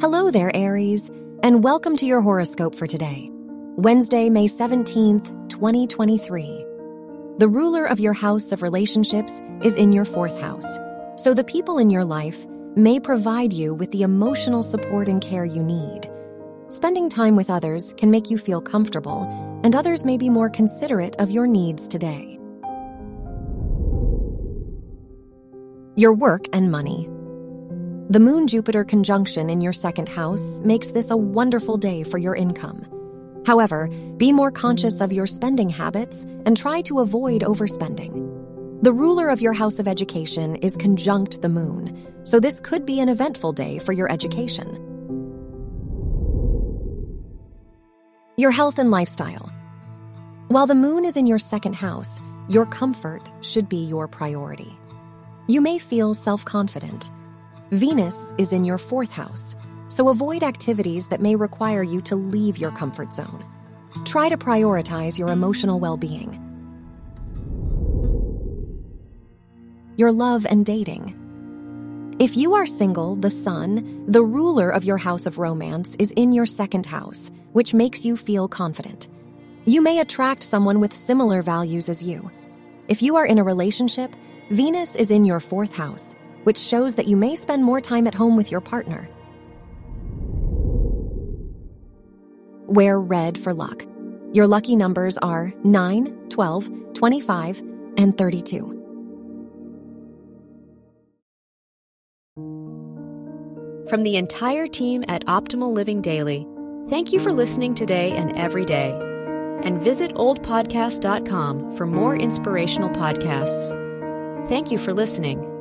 Hello there, Aries, and welcome to your horoscope for today, Wednesday, May 17th, 2023. The ruler of your house of relationships is in your fourth house, so the people in your life may provide you with the emotional support and care you need. Spending time with others can make you feel comfortable, and others may be more considerate of your needs today. Your work and money. The Moon Jupiter conjunction in your second house makes this a wonderful day for your income. However, be more conscious of your spending habits and try to avoid overspending. The ruler of your house of education is conjunct the moon, so this could be an eventful day for your education. Your health and lifestyle. While the moon is in your second house, your comfort should be your priority. You may feel self confident Venus is in your fourth house, so avoid activities that may require you to leave your comfort zone. Try to prioritize your emotional well being. Your love and dating. If you are single, the sun, the ruler of your house of romance, is in your second house, which makes you feel confident. You may attract someone with similar values as you. If you are in a relationship, Venus is in your fourth house, which shows that you may spend more time at home with your partner. Wear red for luck. Your lucky numbers are 9, 12, 25, and 32. From the entire team at Optimal Living Daily, thank you for listening today and every day. And visit oldpodcast.com for more inspirational podcasts. Thank you for listening.